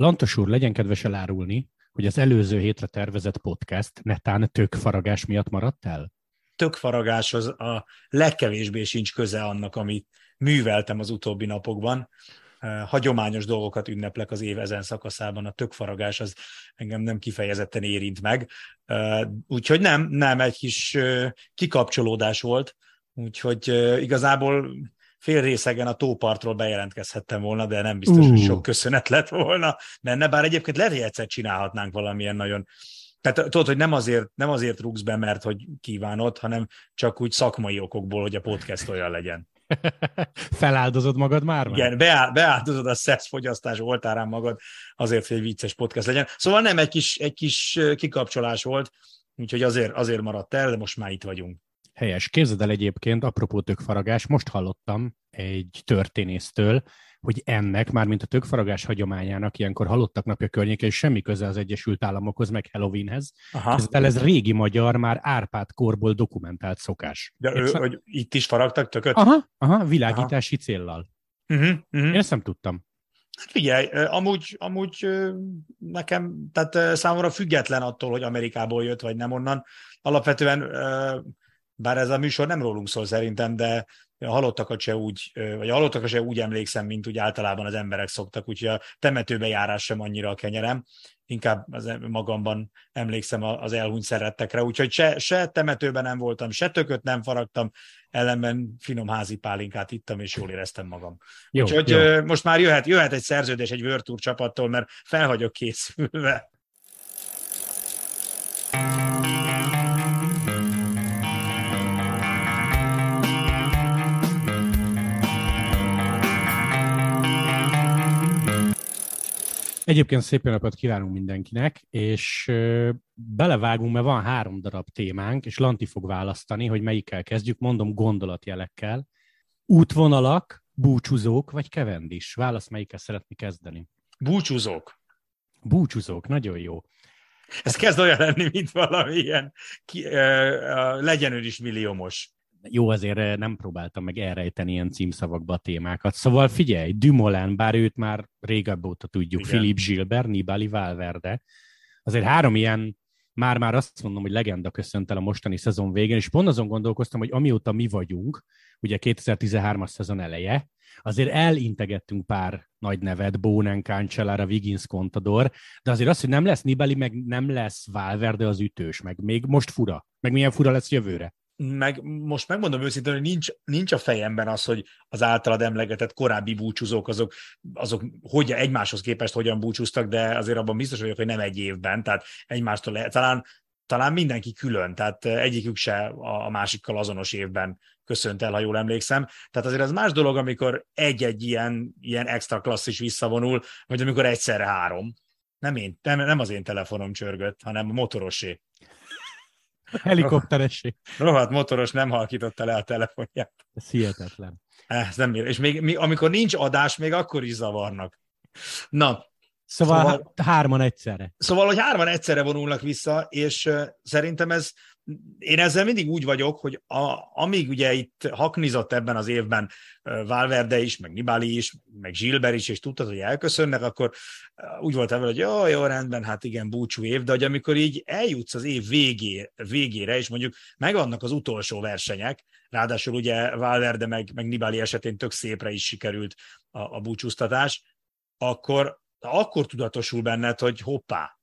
Lantos úr, legyen kedves elárulni, hogy az előző hétre tervezett podcast netán tök faragás miatt maradt el? Tök faragás az a legkevésbé sincs köze annak, amit műveltem az utóbbi napokban. Hagyományos dolgokat ünneplek az év ezen szakaszában, a tökfaragás az engem nem kifejezetten érint meg. Úgyhogy nem, nem, egy kis kikapcsolódás volt, úgyhogy igazából fél részegen a tópartról bejelentkezhettem volna, de nem biztos, uh. hogy sok köszönet lett volna benne, bár egyébként lehet, hogy egyszer csinálhatnánk valamilyen nagyon tehát tudod, hogy nem azért, nem azért rúgsz be, mert hogy kívánod, hanem csak úgy szakmai okokból, hogy a podcast olyan legyen. Feláldozod magad már? Igen, beá, beáldozod a szesz fogyasztás oltárán magad azért, hogy egy vicces podcast legyen. Szóval nem egy kis, egy kis kikapcsolás volt, úgyhogy azért, azért maradt el, de most már itt vagyunk. Helyes. Képzeld el egyébként, apropó tökfaragás, most hallottam egy történésztől, hogy ennek, már mint a tökfaragás hagyományának, ilyenkor halottak napja környéke, és semmi köze az Egyesült Államokhoz, meg Halloweenhez. Képzeld ez régi magyar, már Árpád korból dokumentált szokás. De ő, hogy itt is faragtak tököt? Aha, aha világítási aha. céllal. Uh-huh, uh-huh. Én ezt nem tudtam. Hát figyelj, amúgy, amúgy nekem, tehát számomra független attól, hogy Amerikából jött, vagy nem onnan, alapvetően bár ez a műsor nem rólunk szól szerintem, de a halottakat se úgy, vagy a halottakat se úgy emlékszem, mint úgy általában az emberek szoktak, úgyhogy a temetőbe járás sem annyira a kenyerem, inkább az magamban emlékszem az elhunyt szerettekre, úgyhogy se, se temetőben nem voltam, se tököt nem faragtam, ellenben finom házi pálinkát ittam, és jól éreztem magam. Jó, úgyhogy jó. most már jöhet, jöhet egy szerződés egy Virtuur csapattól, mert fel vagyok készülve. Egyébként szép napot kívánunk mindenkinek, és belevágunk, mert van három darab témánk, és Lanti fog választani, hogy melyikkel kezdjük, mondom gondolatjelekkel. Útvonalak, búcsúzók vagy kevendis? Válasz, melyikkel szeretni kezdeni? Búcsúzók. Búcsúzók, nagyon jó. Ez kezd olyan lenni, mint valami ilyen, ki, uh, legyen ő is milliómos jó, azért eh, nem próbáltam meg elrejteni ilyen címszavakba a témákat. Szóval figyelj, Dumoulin, bár őt már régebb óta tudjuk, Igen. Philip Gilbert, Nibali, Valverde, azért három ilyen már-már azt mondom, hogy legenda köszönt el a mostani szezon végén, és pont azon gondolkoztam, hogy amióta mi vagyunk, ugye 2013-as szezon eleje, azért elintegettünk pár nagy nevet, Bónen, Cancellara, Wiggins, Contador, de azért az, hogy nem lesz Nibali, meg nem lesz Valverde az ütős, meg még most fura, meg milyen fura lesz jövőre meg most megmondom őszintén, hogy nincs, nincs a fejemben az, hogy az általad emlegetett korábbi búcsúzók, azok, azok hogy egymáshoz képest hogyan búcsúztak, de azért abban biztos vagyok, hogy nem egy évben, tehát egymástól lehet, talán, talán mindenki külön, tehát egyikük se a másikkal azonos évben köszönt el, ha jól emlékszem. Tehát azért az más dolog, amikor egy-egy ilyen, ilyen extra klasszis visszavonul, vagy amikor egyszerre három. Nem, én, nem, nem az én telefonom csörgött, hanem a motorosé. Helikopteresé. Rohadt motoros nem halkította le a telefonját. Ez hihetetlen. Ez nem És még, még, amikor nincs adás, még akkor is zavarnak. Na, Szóval, szóval hárman egyszerre. Szóval, hogy hárman egyszerre vonulnak vissza, és uh, szerintem ez én ezzel mindig úgy vagyok, hogy a, amíg ugye itt haknizott ebben az évben Valverde is, meg Nibali is, meg Gilbert is, és tudtad, hogy elköszönnek, akkor úgy volt vele, hogy jó, jó, rendben, hát igen, búcsú év, de hogy amikor így eljutsz az év végé, végére, és mondjuk megvannak az utolsó versenyek, ráadásul ugye Valverde meg, meg Nibali esetén tök szépre is sikerült a, a búcsúztatás, akkor, akkor tudatosul benned, hogy hoppá,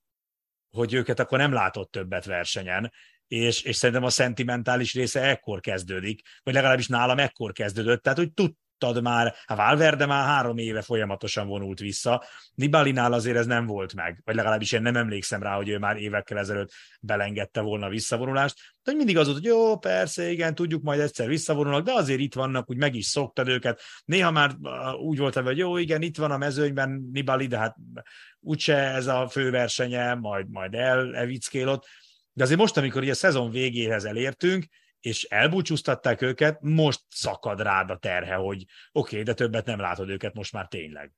hogy őket akkor nem látott többet versenyen, és, és szerintem a szentimentális része ekkor kezdődik, vagy legalábbis nálam ekkor kezdődött, tehát hogy tudtad már, a Valverde már három éve folyamatosan vonult vissza, Nibalinál azért ez nem volt meg, vagy legalábbis én nem emlékszem rá, hogy ő már évekkel ezelőtt belengedte volna a visszavonulást, de hogy mindig az volt, hogy jó, persze, igen, tudjuk, majd egyszer visszavonulnak, de azért itt vannak, úgy meg is szoktad őket. Néha már úgy volt, hogy jó, igen, itt van a mezőnyben Nibali, de hát úgyse ez a főversenye, majd, majd el, evickélott de azért most, amikor ugye a szezon végéhez elértünk, és elbúcsúztatták őket, most szakad rád a terhe, hogy oké, okay, de többet nem látod őket most már tényleg.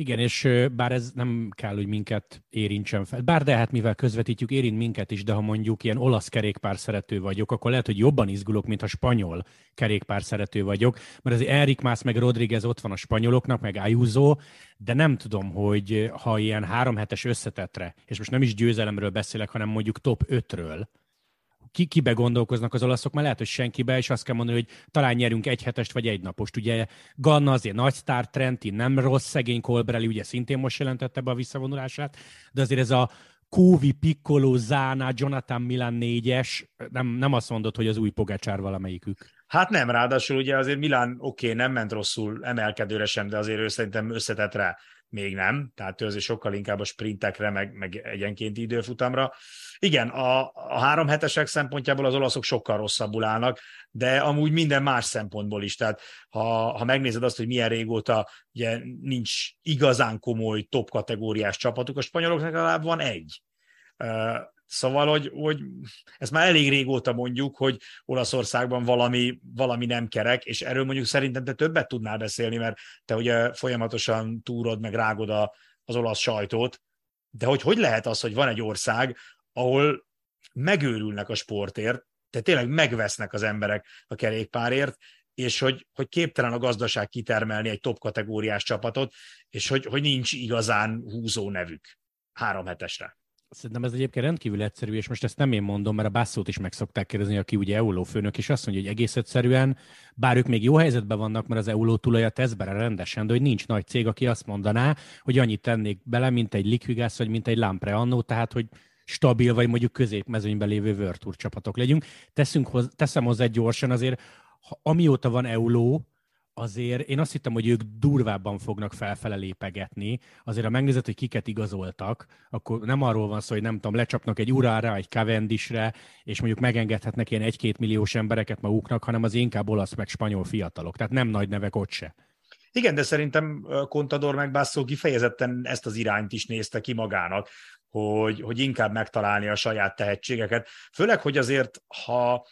Igen, és bár ez nem kell, hogy minket érintsen fel. Bár de hát mivel közvetítjük, érint minket is, de ha mondjuk ilyen olasz kerékpár szerető vagyok, akkor lehet, hogy jobban izgulok, mint ha spanyol kerékpár szerető vagyok, mert az Enric Más meg Rodriguez ott van a spanyoloknak, meg Ayuso, de nem tudom, hogy ha ilyen három hetes összetetre, és most nem is győzelemről beszélek, hanem mondjuk top 5-ről, ki, kibe gondolkoznak az olaszok, mert lehet, hogy senkibe, és azt kell mondani, hogy talán nyerünk egy hetest vagy egy napost. Ugye Ganna azért nagy sztár, Trenti nem rossz, szegény Colbrelli ugye szintén most jelentette be a visszavonulását, de azért ez a Kóvi, Piccolo, Zána, Jonathan Milan négyes, nem, nem azt mondod, hogy az új Pogacsár valamelyikük. Hát nem, ráadásul ugye azért Milán oké, okay, nem ment rosszul emelkedőre sem, de azért ő szerintem összetett rá még nem, tehát ő azért sokkal inkább a sprintekre, meg, meg egyenkénti időfutamra. Igen, a, a három hetesek szempontjából az olaszok sokkal rosszabbul állnak, de amúgy minden más szempontból is. Tehát ha, ha megnézed azt, hogy milyen régóta ugye, nincs igazán komoly top kategóriás csapatuk, a spanyoloknak legalább van egy. Szóval, hogy, hogy ezt már elég régóta mondjuk, hogy Olaszországban valami, valami nem kerek, és erről mondjuk szerintem te többet tudnál beszélni, mert te ugye folyamatosan túrod, meg rágod a, az olasz sajtót, de hogy hogy lehet az, hogy van egy ország, ahol megőrülnek a sportért, tehát tényleg megvesznek az emberek a kerékpárért, és hogy, hogy képtelen a gazdaság kitermelni egy top kategóriás csapatot, és hogy, hogy nincs igazán húzó nevük három hetesre. Szerintem ez egyébként rendkívül egyszerű, és most ezt nem én mondom, mert a Basszót is meg szokták kérdezni, aki ugye Euló főnök, és azt mondja, hogy egész egyszerűen, bár ők még jó helyzetben vannak, mert az Euló tulaja tesz bele rendesen, de hogy nincs nagy cég, aki azt mondaná, hogy annyit tennék bele, mint egy Liquigas, vagy mint egy Lampre annó, tehát hogy stabil, vagy mondjuk középmezőnyben lévő World csapatok legyünk. Teszünk hoz, teszem hozzá gyorsan azért, ha, amióta van Euló, azért én azt hittem, hogy ők durvábban fognak felfele lépegetni. Azért, ha megnézed, hogy kiket igazoltak, akkor nem arról van szó, hogy nem tudom, lecsapnak egy urára, egy Cavendisre, és mondjuk megengedhetnek ilyen egy-két milliós embereket maguknak, hanem az inkább olasz meg spanyol fiatalok. Tehát nem nagy nevek ott se. Igen, de szerintem Contador meg Basso kifejezetten ezt az irányt is nézte ki magának, hogy, hogy inkább megtalálni a saját tehetségeket. Főleg, hogy azért, ha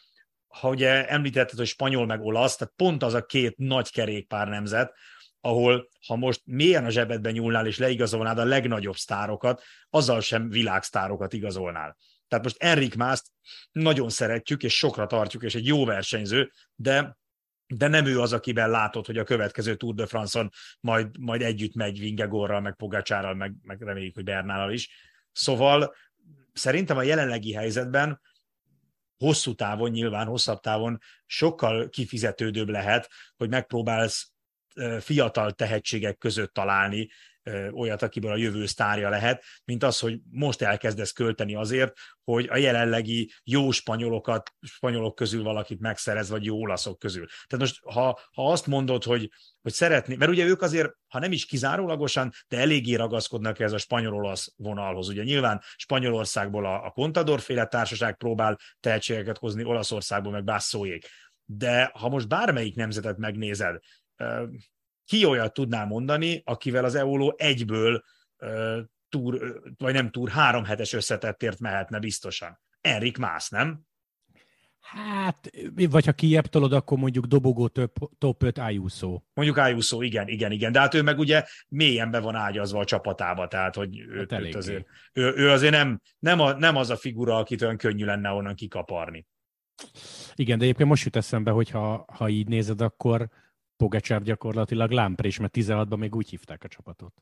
ha ugye említetted, hogy spanyol meg olasz, tehát pont az a két nagy kerékpár nemzet, ahol ha most mélyen a zsebedben nyúlnál és leigazolnád a legnagyobb sztárokat, azzal sem világsztárokat igazolnál. Tehát most Enrik Mászt nagyon szeretjük, és sokra tartjuk, és egy jó versenyző, de de nem ő az, akiben látod, hogy a következő Tour de France-on majd, majd együtt megy Vingegorral, meg Pogacsárral, meg, meg reméljük, hogy Bernállal is. Szóval szerintem a jelenlegi helyzetben hosszú távon, nyilván hosszabb távon sokkal kifizetődőbb lehet, hogy megpróbálsz fiatal tehetségek között találni olyat, akiből a jövő sztárja lehet, mint az, hogy most elkezdesz költeni azért, hogy a jelenlegi jó spanyolokat, spanyolok közül valakit megszerez, vagy jó olaszok közül. Tehát most, ha, ha azt mondod, hogy, hogy szeretné, mert ugye ők azért, ha nem is kizárólagosan, de eléggé ragaszkodnak ez a spanyol-olasz vonalhoz. Ugye nyilván Spanyolországból a, a Contador féle társaság próbál tehetségeket hozni, Olaszországból meg Basszóék. De ha most bármelyik nemzetet megnézed, ki olyat tudnál mondani, akivel az Euló egyből uh, túr, vagy nem túr, három hetes összetettért mehetne biztosan. Erik Mász, nem? Hát, vagy ha kiebb tolod, akkor mondjuk dobogó top 5 Ayuso. Mondjuk Ayuso, igen, igen, igen. De hát ő meg ugye mélyen be van ágyazva a csapatába, tehát hogy őt, hát őt azért, ő, ő azért nem, nem, a, nem az a figura, akit olyan könnyű lenne onnan kikaparni. Igen, de egyébként most jut eszembe, hogy ha, ha így nézed, akkor Pogacsár gyakorlatilag lámprés, mert 16-ban még úgy hívták a csapatot.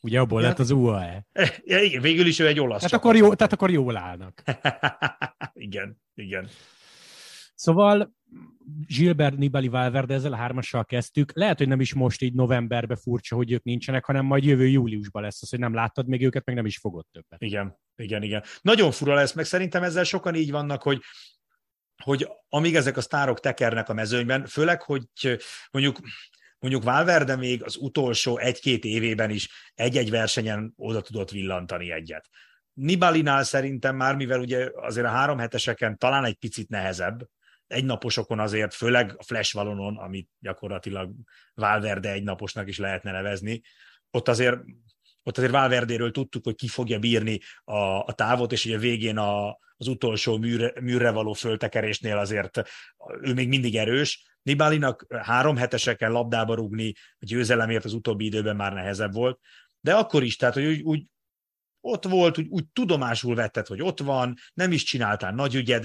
Ugye abból ja. lett az UAE. Ja, igen, végül is ő egy olasz tehát Akkor jó, tehát akkor jól állnak. igen, igen. Szóval Gilbert Nibali Valverde ezzel a hármassal kezdtük. Lehet, hogy nem is most így novemberben furcsa, hogy ők nincsenek, hanem majd jövő júliusban lesz az, hogy nem láttad még őket, meg nem is fogod többet. Igen, igen, igen. Nagyon fura lesz, meg szerintem ezzel sokan így vannak, hogy hogy amíg ezek a sztárok tekernek a mezőnyben, főleg, hogy mondjuk mondjuk Valverde még az utolsó egy-két évében is egy-egy versenyen oda tudott villantani egyet. Nibalinál szerintem már, mivel ugye azért a három heteseken talán egy picit nehezebb, egy naposokon azért, főleg a flash valonon, amit gyakorlatilag Valverde egy naposnak is lehetne nevezni, ott azért ott azért Valverdéről tudtuk, hogy ki fogja bírni a, a távot, és ugye végén a, az utolsó műre, műre való föltekerésnél azért ő még mindig erős, Nibalinak három heteseken labdába rugni, a győzelemért az utóbbi időben már nehezebb volt, de akkor is, tehát hogy úgy, úgy ott volt, úgy, úgy tudomásul vetted, hogy ott van, nem is csináltál nagy ügyet,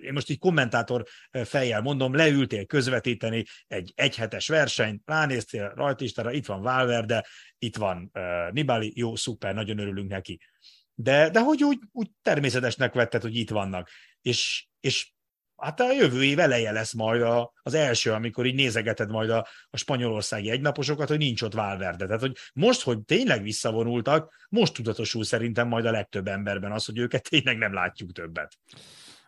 én most így kommentátor fejjel mondom, leültél közvetíteni egy egyhetes versenyt, ránéztél rajtistára, itt van Valverde, itt van uh, Nibali, jó, szuper, nagyon örülünk neki. De, de hogy úgy, úgy természetesnek vetted, hogy itt vannak. És, és hát a jövő év eleje lesz majd a, az első, amikor így nézegeted majd a, a spanyolországi egynaposokat, hogy nincs ott Valverde. Tehát, hogy most, hogy tényleg visszavonultak, most tudatosul szerintem majd a legtöbb emberben az, hogy őket tényleg nem látjuk többet.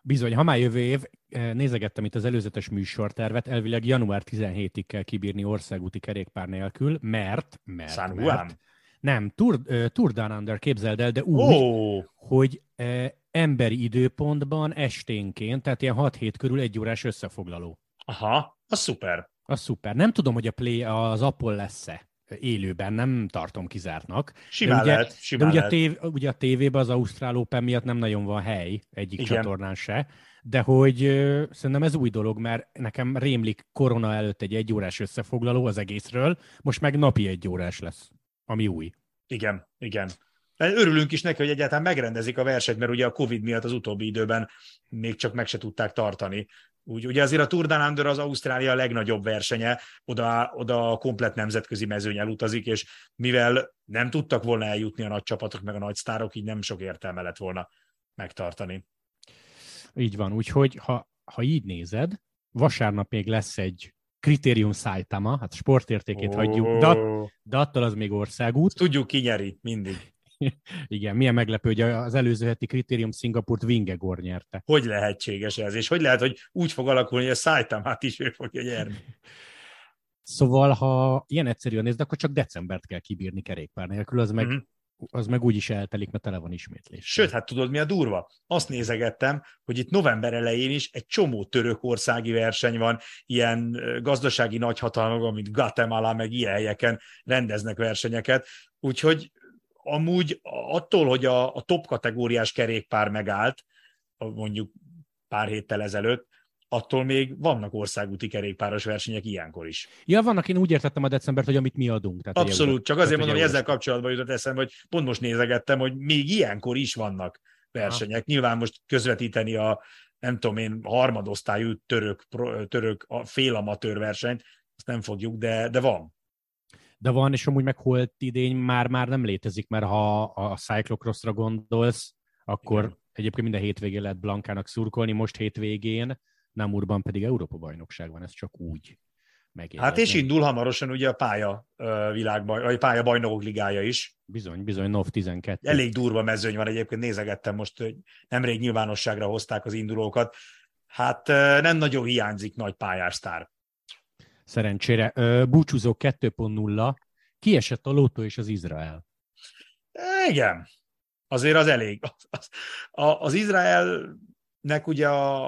Bizony, ha már jövő év, eh, nézegettem itt az előzetes műsortervet, elvileg január 17-ig kell kibírni országúti kerékpár nélkül, mert, mert, San mert nem, Tour, uh, Tour Down Under képzeld el, de úgy, oh. hogy uh, emberi időpontban esténként, tehát ilyen 6 hét körül egy órás összefoglaló. Aha, az szuper. Az szuper. Nem tudom, hogy a Play az Apple lesz-e élőben, nem tartom kizártnak. Simán de ugye, lehet, simán de ugye, lehet. A tév, ugye a tévében az Ausztrál Open miatt nem nagyon van hely egyik Igen. csatornán se, de hogy ö, szerintem ez új dolog, mert nekem rémlik korona előtt egy egyórás összefoglaló az egészről, most meg napi egy órás lesz, ami új. Igen, igen. Örülünk is neki, hogy egyáltalán megrendezik a versenyt, mert ugye a Covid miatt az utóbbi időben még csak meg se tudták tartani. Úgy, ugye azért a Tour Down Under az Ausztrália legnagyobb versenye, oda, oda a komplet nemzetközi mezőny elutazik, és mivel nem tudtak volna eljutni a nagy csapatok, meg a nagy sztárok, így nem sok értelme lett volna megtartani. Így van, úgyhogy ha, ha így nézed, vasárnap még lesz egy kritérium szájtama, hát sportértékét oh. hagyjuk, de, de attól az még országút. Tudjuk, ki nyeri, mindig. Igen, milyen meglepő, hogy az előző heti kritérium Szingapurt Vingegor nyerte. Hogy lehetséges ez? És hogy lehet, hogy úgy fog alakulni, hogy a Saitamát is ő fogja nyerni? Szóval, ha ilyen egyszerűen nézd, akkor csak decembert kell kibírni kerékpár nélkül, az meg, uh-huh. az meg úgy is eltelik, mert tele van ismétlés. Sőt, hát tudod, mi a durva? Azt nézegettem, hogy itt november elején is egy csomó törökországi verseny van, ilyen gazdasági nagyhatalmak, mint Guatemala, meg ilyen helyeken rendeznek versenyeket, úgyhogy amúgy attól, hogy a, a top kategóriás kerékpár megállt, mondjuk pár héttel ezelőtt, attól még vannak országúti kerékpáros versenyek ilyenkor is. Ja, vannak, én úgy értettem a decembert, hogy amit mi adunk. Tehát Abszolút, csak azért mondom, hogy ezzel kapcsolatban jutott eszembe, hogy pont most nézegettem, hogy még ilyenkor is vannak versenyek. Ha. Nyilván most közvetíteni a, nem tudom én, harmadosztályú török, török félamatőr versenyt, azt nem fogjuk, de, de van de van, és amúgy meg holt idény már, már nem létezik, mert ha a Cyclocrossra gondolsz, akkor Igen. egyébként minden hétvégén lehet Blankának szurkolni, most hétvégén, Namurban pedig Európa-bajnokság van, ez csak úgy megérdezni. Hát és indul hamarosan ugye a pálya világban, vagy pálya bajnokok ligája is. Bizony, bizony, NOV 12. Elég durva mezőny van egyébként, nézegettem most, hogy nemrég nyilvánosságra hozták az indulókat. Hát nem nagyon hiányzik nagy pályástár szerencsére. Búcsúzó 2.0, kiesett a Lotto és az Izrael. Igen, azért az elég. Az, az, az Izraelnek ugye a,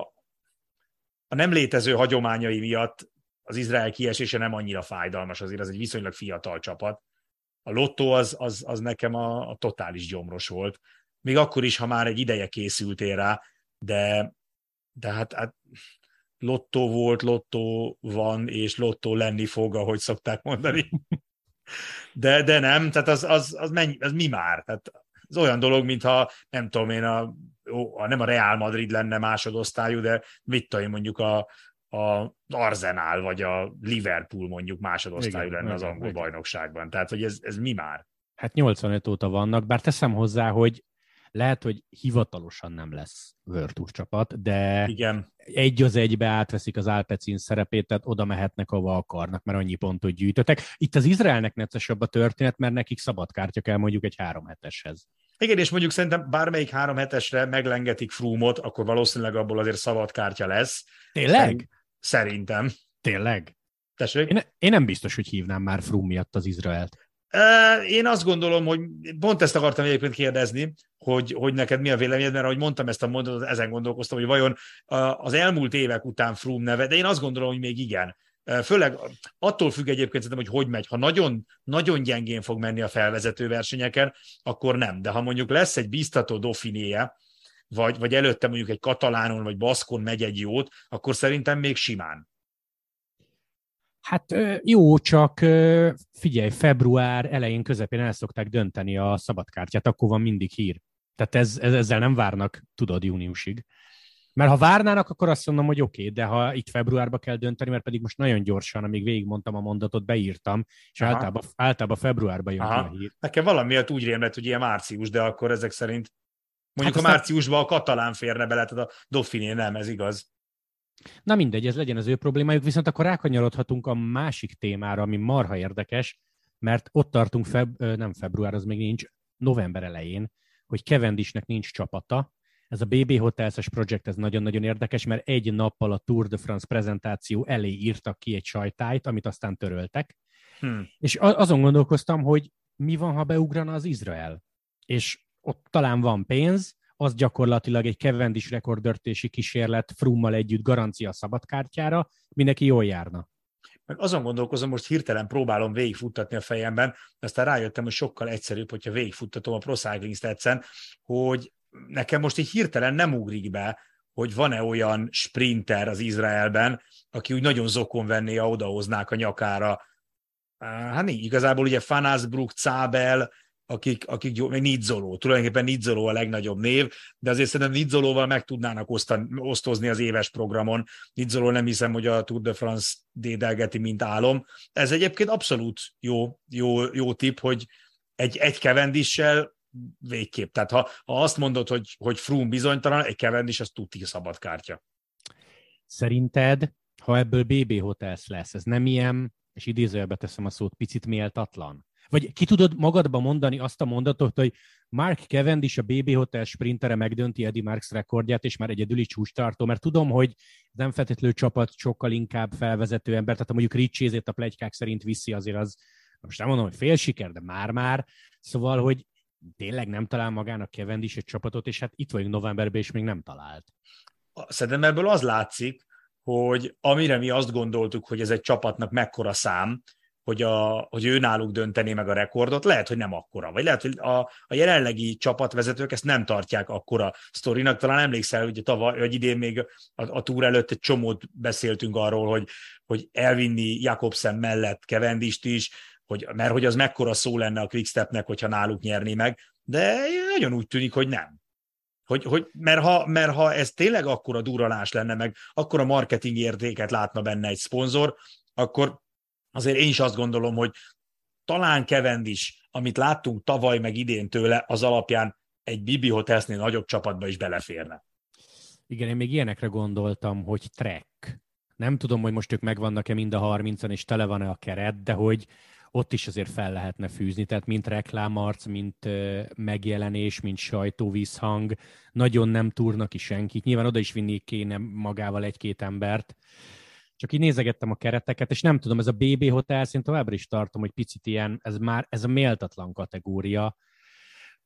a nem létező hagyományai miatt az Izrael kiesése nem annyira fájdalmas, azért az egy viszonylag fiatal csapat. A Lotto az, az, az nekem a, a totális gyomros volt. Még akkor is, ha már egy ideje készültél rá, de, de hát, hát lottó volt, lottó van, és lottó lenni fog, ahogy szokták mondani. De, de nem, tehát az, az, az, mennyi, az mi már? Tehát az olyan dolog, mintha nem tudom én, a, a, nem a Real Madrid lenne másodosztályú, de mit tudom én mondjuk a, a Arsenal vagy a Liverpool mondjuk másodosztályú igen, lenne igen, az angol igen. bajnokságban. Tehát, hogy ez, ez mi már? Hát 85 óta vannak, bár teszem hozzá, hogy lehet, hogy hivatalosan nem lesz World Tour csapat, de Igen. egy az egybe átveszik az Alpecin szerepét, tehát oda mehetnek, ahova akarnak, mert annyi pontot gyűjtöttek. Itt az Izraelnek neccesebb a történet, mert nekik szabad kártya kell mondjuk egy három heteshez. Igen, és mondjuk szerintem bármelyik három hetesre meglengetik Frumot, akkor valószínűleg abból azért szabad kártya lesz. Tényleg? Szerintem. Tényleg? Tessék? Én, én nem biztos, hogy hívnám már Frum miatt az Izraelt. Én azt gondolom, hogy pont ezt akartam egyébként kérdezni, hogy, hogy neked mi a véleményed, mert ahogy mondtam ezt a mondatot, ezen gondolkoztam, hogy vajon az elmúlt évek után Froome neve, de én azt gondolom, hogy még igen. Főleg attól függ egyébként hogy hogy megy. Ha nagyon, nagyon gyengén fog menni a felvezető versenyeken, akkor nem. De ha mondjuk lesz egy biztató dofinéje, vagy, vagy előtte mondjuk egy katalánon vagy baszkon megy egy jót, akkor szerintem még simán. Hát jó, csak figyelj, február elején, közepén el szokták dönteni a szabadkártyát, akkor van mindig hír. Tehát ez, ez, ezzel nem várnak, tudod, júniusig. Mert ha várnának, akkor azt mondom, hogy oké, okay, de ha itt februárba kell dönteni, mert pedig most nagyon gyorsan, amíg végigmondtam a mondatot, beírtam, és általában, általában februárban jön Aha. a hír. Nekem valamiatt úgy rémlett, hogy ilyen március, de akkor ezek szerint mondjuk hát a márciusban a katalán férne bele, tehát a Dauphiné nem, ez igaz. Na mindegy, ez legyen az ő problémájuk, viszont akkor rákanyarodhatunk a másik témára, ami marha érdekes, mert ott tartunk, feb, nem február, az még nincs, november elején, hogy Kevendisnek nincs csapata. Ez a BB Hotels-es projekt, ez nagyon-nagyon érdekes, mert egy nappal a Tour de France prezentáció elé írtak ki egy sajtájt, amit aztán töröltek. Hmm. És azon gondolkoztam, hogy mi van, ha beugrana az Izrael? És ott talán van pénz, az gyakorlatilag egy Cavendish rekordörtési kísérlet Frummal együtt garancia szabadkártyára, mindenki jól járna. Meg azon gondolkozom, most hirtelen próbálom végigfuttatni a fejemben, de aztán rájöttem, hogy sokkal egyszerűbb, hogyha végigfuttatom a Pro Cycling Stats-en, hogy nekem most így hirtelen nem ugrik be, hogy van-e olyan sprinter az Izraelben, aki úgy nagyon zokon venné, ha odahoznák a nyakára. Hát igazából ugye Fanasbrook, Cábel, akik, akik jó, még Nizzoló, tulajdonképpen Nizzoló a legnagyobb név, de azért szerintem Nizzolóval meg tudnának osztan, osztozni az éves programon. Nizzoló nem hiszem, hogy a Tour de France dédelgeti, mint álom. Ez egyébként abszolút jó, jó, jó tip, hogy egy, egy kevendissel végképp. Tehát ha, ha azt mondod, hogy, hogy Froome bizonytalan, egy kevendis, az tuti szabad kártya. Szerinted, ha ebből BB Hotels lesz, ez nem ilyen, és idézőjelbe teszem a szót, picit méltatlan? Vagy ki tudod magadba mondani azt a mondatot, hogy Mark Cavendish a BB Hotel sprintere megdönti Eddie Marks rekordját, és már egyedüli csústartó, mert tudom, hogy nem feltétlenül csapat sokkal inkább felvezető ember, tehát ha mondjuk Ricsézét a plegykák szerint viszi, azért az, most nem mondom, hogy fél siker, de már-már, szóval, hogy tényleg nem talál magának Cavendish egy csapatot, és hát itt vagyunk novemberben, és még nem talált. Szerintem ebből az látszik, hogy amire mi azt gondoltuk, hogy ez egy csapatnak mekkora szám, hogy, a, hogy ő náluk döntené meg a rekordot, lehet, hogy nem akkora. Vagy lehet, hogy a, a jelenlegi csapatvezetők ezt nem tartják akkora sztorinak. Talán emlékszel, hogy tavaly, vagy idén még a, a túr előtt egy csomót beszéltünk arról, hogy, hogy elvinni Jakobsen mellett Kevendist is, hogy, mert hogy az mekkora szó lenne a Quickstepnek, hogyha náluk nyerné meg, de nagyon úgy tűnik, hogy nem. Hogy, hogy, mert, ha, mert ha ez tényleg akkora duralás lenne, meg akkora marketing értéket látna benne egy szponzor, akkor azért én is azt gondolom, hogy talán kevend is, amit láttunk tavaly meg idén tőle, az alapján egy Bibi Hotelsnél nagyobb csapatba is beleférne. Igen, én még ilyenekre gondoltam, hogy Trek. Nem tudom, hogy most ők megvannak-e mind a 30-an, és tele van-e a keret, de hogy ott is azért fel lehetne fűzni, tehát mint reklámarc, mint megjelenés, mint sajtóvízhang, nagyon nem túrnak ki senkit. Nyilván oda is vinni kéne magával egy-két embert, csak így nézegettem a kereteket, és nem tudom, ez a BB Hotel, én továbbra is tartom, hogy picit ilyen, ez már ez a méltatlan kategória,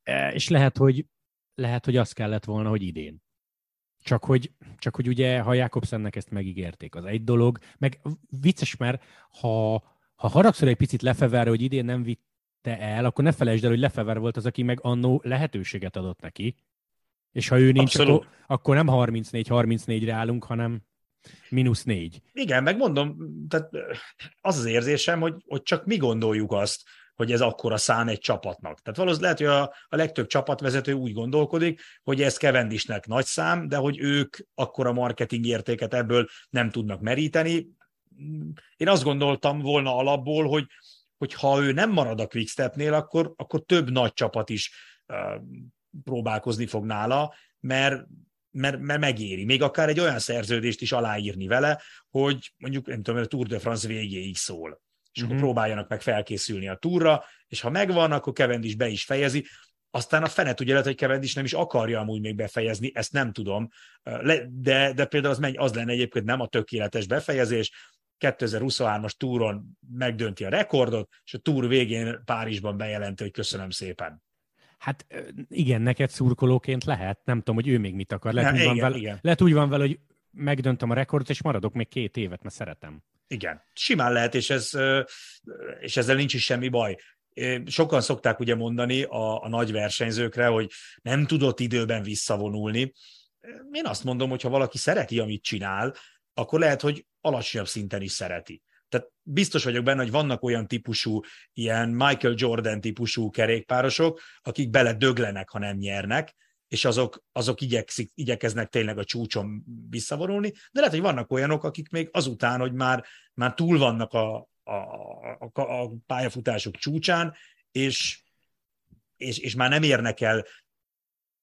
e, és lehet, hogy, lehet, hogy az kellett volna, hogy idén. Csak hogy, csak hogy ugye, ha Jakobsennek ezt megígérték, az egy dolog, meg vicces, mert ha, ha haragszol egy picit Lefeverre, hogy idén nem vitte el, akkor ne felejtsd el, hogy Lefever volt az, aki meg annó lehetőséget adott neki. És ha ő nincs, akkor, akkor nem 34-34-re állunk, hanem Mínusz négy. Igen, megmondom, tehát az az érzésem, hogy, hogy csak mi gondoljuk azt, hogy ez akkora szán egy csapatnak. Tehát valószínűleg lehet, hogy a, a legtöbb csapatvezető úgy gondolkodik, hogy ez Kevendisnek nagy szám, de hogy ők akkora marketing értéket ebből nem tudnak meríteni. Én azt gondoltam volna alapból, hogy, hogy ha ő nem marad a Quickstepnél, akkor, akkor több nagy csapat is uh, próbálkozni fog nála, mert mert, mert megéri. Még akár egy olyan szerződést is aláírni vele, hogy mondjuk, nem tudom, a Tour de France végéig szól. És uh-huh. akkor mhm. próbáljanak meg felkészülni a túra, és ha megvan, akkor Cavendish be is fejezi. Aztán a fene tudja lehet, hogy Cavendish nem is akarja amúgy még befejezni, ezt nem tudom. De, de például az, menj, az lenne egyébként nem a tökéletes befejezés, 2023-as túron megdönti a rekordot, és a túr végén Párizsban bejelenti, hogy köszönöm szépen. Hát igen, neked szurkolóként lehet, nem tudom, hogy ő még mit akar. Lehet, ja, úgy, igen, van vele, igen. lehet úgy van vele, hogy megdöntöm a rekordot, és maradok még két évet, mert szeretem. Igen, simán lehet, és, ez, és ezzel nincs is semmi baj. Sokan szokták ugye mondani a, a nagy versenyzőkre, hogy nem tudott időben visszavonulni. Én azt mondom, hogy ha valaki szereti, amit csinál, akkor lehet, hogy alacsonyabb szinten is szereti. Tehát biztos vagyok benne, hogy vannak olyan típusú, ilyen Michael Jordan típusú kerékpárosok, akik bele döglenek, ha nem nyernek, és azok, azok igyekszik, igyekeznek tényleg a csúcson visszavonulni, de lehet, hogy vannak olyanok, akik még azután, hogy már, már túl vannak a, a, a, a pályafutásuk csúcsán, és, és, és már nem érnek el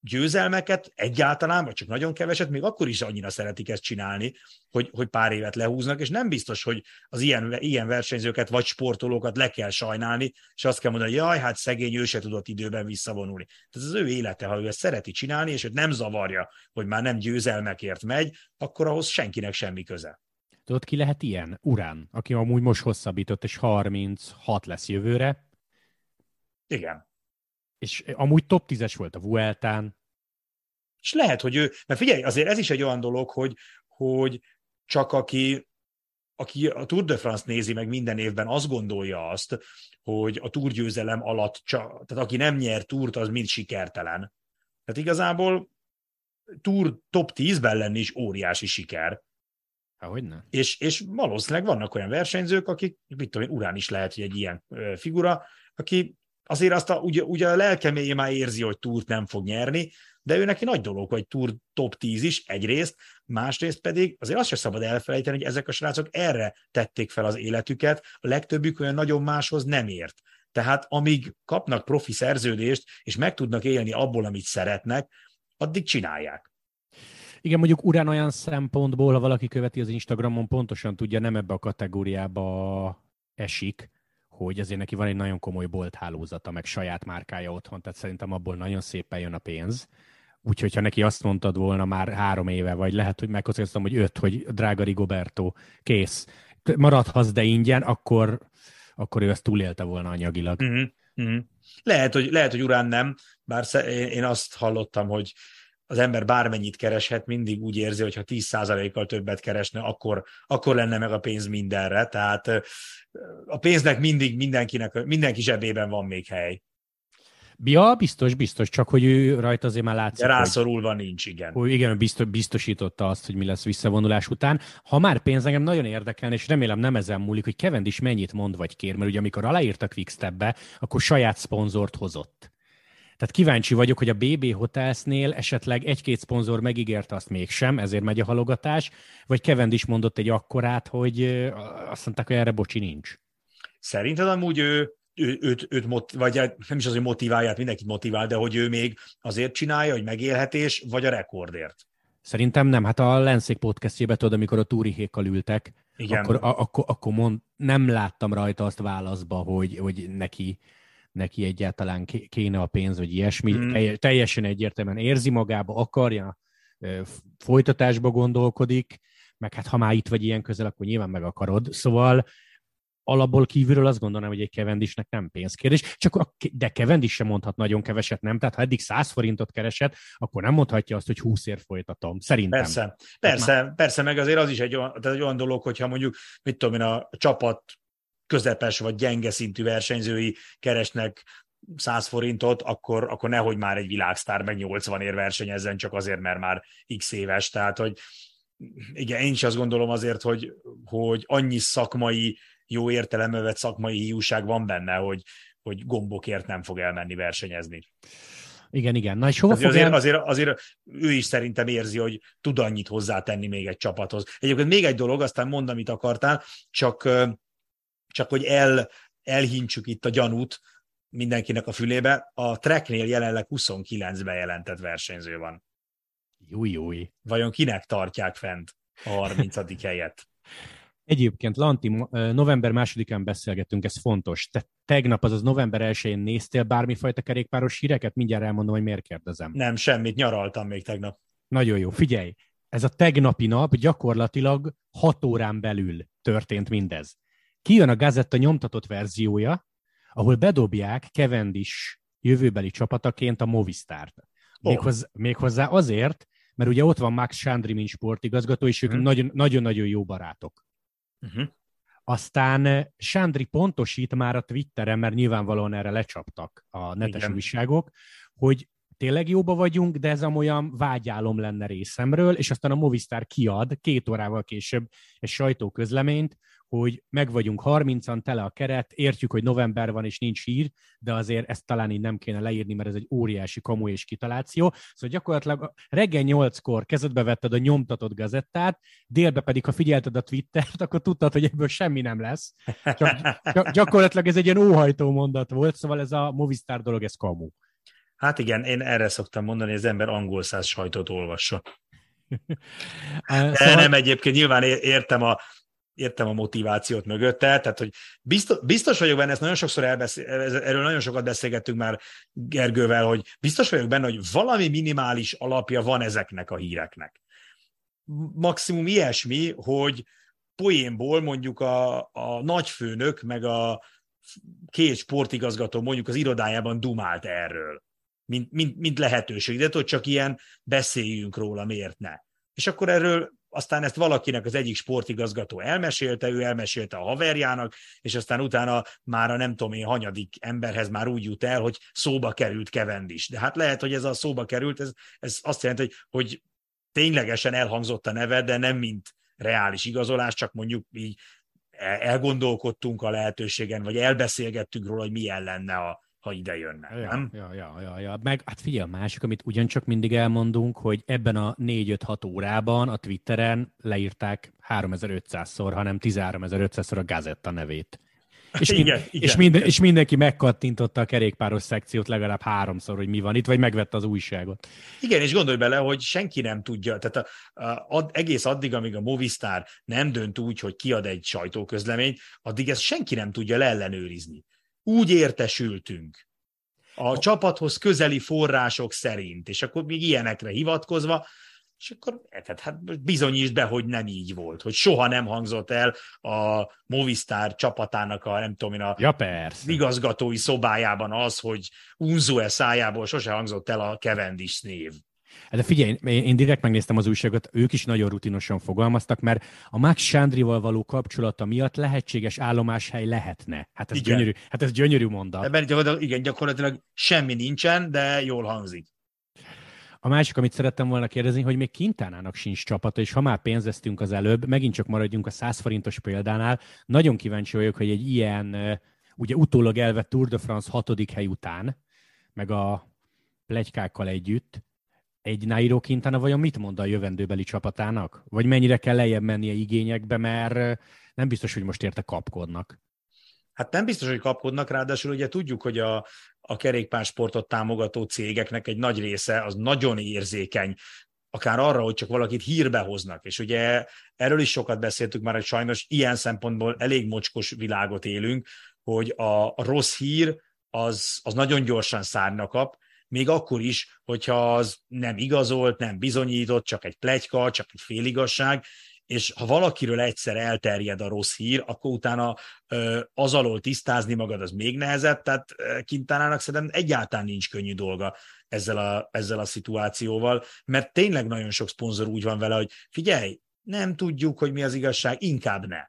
győzelmeket egyáltalán, vagy csak nagyon keveset, még akkor is annyira szeretik ezt csinálni, hogy, hogy pár évet lehúznak, és nem biztos, hogy az ilyen, ilyen versenyzőket vagy sportolókat le kell sajnálni, és azt kell mondani, hogy jaj, hát szegény, ő se tudott időben visszavonulni. Tehát ez az ő élete, ha ő ezt szereti csinálni, és őt nem zavarja, hogy már nem győzelmekért megy, akkor ahhoz senkinek semmi köze. Tudod, ki lehet ilyen? Urán, aki amúgy most hosszabbított, és 36 lesz jövőre. Igen és amúgy top 10-es volt a Vueltán. És lehet, hogy ő, mert figyelj, azért ez is egy olyan dolog, hogy, hogy csak aki, aki a Tour de France nézi meg minden évben, azt gondolja azt, hogy a túrgyőzelem alatt, csak, tehát aki nem nyer túrt, az mind sikertelen. Tehát igazából túr top 10-ben lenni is óriási siker. Hogyne? És, és valószínűleg vannak olyan versenyzők, akik, mit tudom én, Urán is lehet, hogy egy ilyen figura, aki azért azt a, ugye, ugye a lelkeméje már érzi, hogy túrt nem fog nyerni, de ő neki nagy dolog, hogy túr top 10 is egyrészt, másrészt pedig azért azt sem szabad elfelejteni, hogy ezek a srácok erre tették fel az életüket, a legtöbbük olyan nagyon máshoz nem ért. Tehát amíg kapnak profi szerződést, és meg tudnak élni abból, amit szeretnek, addig csinálják. Igen, mondjuk Urán olyan szempontból, ha valaki követi az Instagramon, pontosan tudja, nem ebbe a kategóriába esik, hogy azért neki van egy nagyon komoly bolthálózata, meg saját márkája otthon, tehát szerintem abból nagyon szépen jön a pénz. Úgyhogy ha neki azt mondtad volna már három éve, vagy lehet, hogy megkockáztam, hogy öt, hogy drága Rigoberto, kész, maradhatsz, de ingyen, akkor, akkor ő ezt túlélte volna anyagilag. Uh-huh. Lehet, hogy, lehet, hogy urán nem, bár én azt hallottam, hogy az ember bármennyit kereshet, mindig úgy érzi, hogy ha 10%-kal többet keresne, akkor, akkor lenne meg a pénz mindenre. Tehát a pénznek mindig mindenkinek, mindenki zsebében van még hely. Ja, biztos, biztos, csak hogy ő rajta azért már látszik, De rászorulva hogy, nincs, igen. Hogy igen, biztos, biztosította azt, hogy mi lesz visszavonulás után. Ha már pénz engem nagyon érdekel, és remélem nem ezen múlik, hogy Cavendish mennyit mond vagy kér, mert ugye amikor aláírtak Quickstepbe, akkor saját szponzort hozott. Tehát kíváncsi vagyok, hogy a BB Hotelsnél esetleg egy-két szponzor megígérte azt mégsem, ezért megy a halogatás, vagy Kevend is mondott egy akkorát, hogy azt mondták, hogy erre bocsi nincs. Szerinted amúgy ő, ő, őt, őt mot, vagy nem is az, hogy motiválját, mindenkit motivál, de hogy ő még azért csinálja, hogy megélhetés, vagy a rekordért? Szerintem nem. Hát a Lenszék podcastjében tudod, amikor a túrihékkal ültek, Igen. akkor, a, akkor, akkor mond, nem láttam rajta azt válaszba, hogy, hogy neki neki egyáltalán kéne a pénz, vagy ilyesmi. Mm. Teljesen egyértelműen érzi magába, akarja, folytatásba gondolkodik, meg hát ha már itt vagy ilyen közel, akkor nyilván meg akarod. Szóval alapból kívülről azt gondolom, hogy egy kevendisnek nem pénzkérdés, csak a, de kevendis sem mondhat nagyon keveset, nem? Tehát ha eddig 100 forintot keresett, akkor nem mondhatja azt, hogy 20 ér folytatom. Szerintem. Persze, persze, már... persze, meg azért az is egy olyan, tehát egy olyan dolog, hogyha mondjuk, mit tudom én, a csapat közepes vagy gyenge szintű versenyzői keresnek 100 forintot, akkor, akkor nehogy már egy világsztár meg 80 ér versenyezzen, csak azért, mert már x éves. Tehát, hogy igen, én is azt gondolom azért, hogy, hogy annyi szakmai, jó értelembe vett szakmai hiúság van benne, hogy, hogy gombokért nem fog elmenni versenyezni. Igen, igen. Na, és hova azért, azért, azért, azért ő is szerintem érzi, hogy tud annyit hozzátenni még egy csapathoz. Egyébként még egy dolog, aztán mondd, amit akartál, csak csak hogy el, elhintsük itt a gyanút mindenkinek a fülébe, a Treknél jelenleg 29 bejelentett versenyző van. Júj, júj. Vajon kinek tartják fent a 30. helyet? Egyébként, Lanti, november másodikán beszélgettünk, ez fontos. Te tegnap, azaz november 1-én néztél bármifajta kerékpáros híreket? Mindjárt elmondom, hogy miért kérdezem. Nem, semmit, nyaraltam még tegnap. Nagyon jó, figyelj! Ez a tegnapi nap gyakorlatilag 6 órán belül történt mindez kijön a Gazetta nyomtatott verziója, ahol bedobják Cavendish jövőbeli csapataként a Movistárt. Méghozzá, oh. méghozzá azért, mert ugye ott van Max Sándri, mint sportigazgató, és ők uh-huh. nagyon-nagyon jó barátok. Uh-huh. Aztán eh, Sándri pontosít már a Twitteren, mert nyilvánvalóan erre lecsaptak a netes Igen. újságok, hogy tényleg jóba vagyunk, de ez a olyan vágyálom lenne részemről, és aztán a Movistar kiad két órával később egy sajtóközleményt, hogy meg vagyunk 30-an, tele a keret, értjük, hogy november van és nincs hír, de azért ezt talán így nem kéne leírni, mert ez egy óriási kamu és kitaláció. Szóval gyakorlatilag reggel 8-kor kezedbe vetted a nyomtatott gazettát, délbe pedig, ha figyelted a Twittert, akkor tudtad, hogy ebből semmi nem lesz. Csak, gyakorlatilag ez egy ilyen óhajtó mondat volt, szóval ez a Movistar dolog, ez kamu. Hát igen, én erre szoktam mondani, hogy az ember angol száz sajtot olvassa. szóval... Nem, egyébként nyilván értem a, értem a motivációt mögötte, tehát hogy biztos, biztos vagyok benne, ezt nagyon sokszor elbeszél, erről nagyon sokat beszélgettünk már Gergővel, hogy biztos vagyok benne, hogy valami minimális alapja van ezeknek a híreknek. Maximum ilyesmi, hogy poénból mondjuk a, a nagyfőnök, meg a két sportigazgató mondjuk az irodájában dumált erről, mint, mint, mint lehetőség, de hogy csak ilyen beszéljünk róla, miért ne. És akkor erről aztán ezt valakinek az egyik sportigazgató elmesélte, ő elmesélte a haverjának, és aztán utána már a nem tudom én hanyadik emberhez már úgy jut el, hogy szóba került is. De hát lehet, hogy ez a szóba került, ez, ez azt jelenti, hogy, hogy ténylegesen elhangzott a neve, de nem mint reális igazolás, csak mondjuk így elgondolkodtunk a lehetőségen, vagy elbeszélgettünk róla, hogy milyen lenne a, ha ide jönnek, ja, nem? Ja, ja, ja, ja. Meg hát figyelj, a másik, amit ugyancsak mindig elmondunk, hogy ebben a 4-5-6 órában a Twitteren leírták 3500-szor, hanem 13500-szor a Gazetta nevét. És, mind, igen, igen, és, minden, és mindenki megkattintotta a kerékpáros szekciót legalább háromszor, hogy mi van itt, vagy megvette az újságot. Igen, és gondolj bele, hogy senki nem tudja, tehát a, a, ad, egész addig, amíg a Movistar nem dönt úgy, hogy kiad egy sajtóközleményt, addig ezt senki nem tudja leellenőrizni úgy értesültünk a csapathoz közeli források szerint, és akkor még ilyenekre hivatkozva, és akkor tehát, hát bizonyítsd be, hogy nem így volt, hogy soha nem hangzott el a Movistar csapatának a, nem tudom én, a ja, persze. igazgatói szobájában az, hogy Unzue szájából sose hangzott el a Cavendish név. Hát de figyelj, én direkt megnéztem az újságot, ők is nagyon rutinosan fogalmaztak, mert a Max Sándrival való kapcsolata miatt lehetséges állomáshely lehetne. Hát ez, igen. gyönyörű, hát ez gyönyörű mondat. Ebben gyakorlatilag, igen, gyakorlatilag semmi nincsen, de jól hangzik. A másik, amit szerettem volna kérdezni, hogy még Kintánának sincs csapata, és ha már pénzeztünk az előbb, megint csak maradjunk a 100 forintos példánál, nagyon kíváncsi vagyok, hogy egy ilyen, ugye utólag elvett Tour de France hatodik hely után, meg a plegykákkal együtt, egy Nairo Quintana vajon mit mond a jövendőbeli csapatának? Vagy mennyire kell lejjebb mennie igényekbe, mert nem biztos, hogy most érte kapkodnak. Hát nem biztos, hogy kapkodnak, ráadásul ugye tudjuk, hogy a, a kerékpársportot támogató cégeknek egy nagy része az nagyon érzékeny, akár arra, hogy csak valakit hírbe hoznak. És ugye erről is sokat beszéltük már, hogy sajnos ilyen szempontból elég mocskos világot élünk, hogy a, a rossz hír az, az nagyon gyorsan szárna kap, még akkor is, hogyha az nem igazolt, nem bizonyított, csak egy plegyka, csak egy féligasság, és ha valakiről egyszer elterjed a rossz hír, akkor utána az alól tisztázni magad az még nehezebb, tehát Kintánának szerintem egyáltalán nincs könnyű dolga ezzel a, ezzel a szituációval, mert tényleg nagyon sok szponzor úgy van vele, hogy figyelj, nem tudjuk, hogy mi az igazság, inkább ne.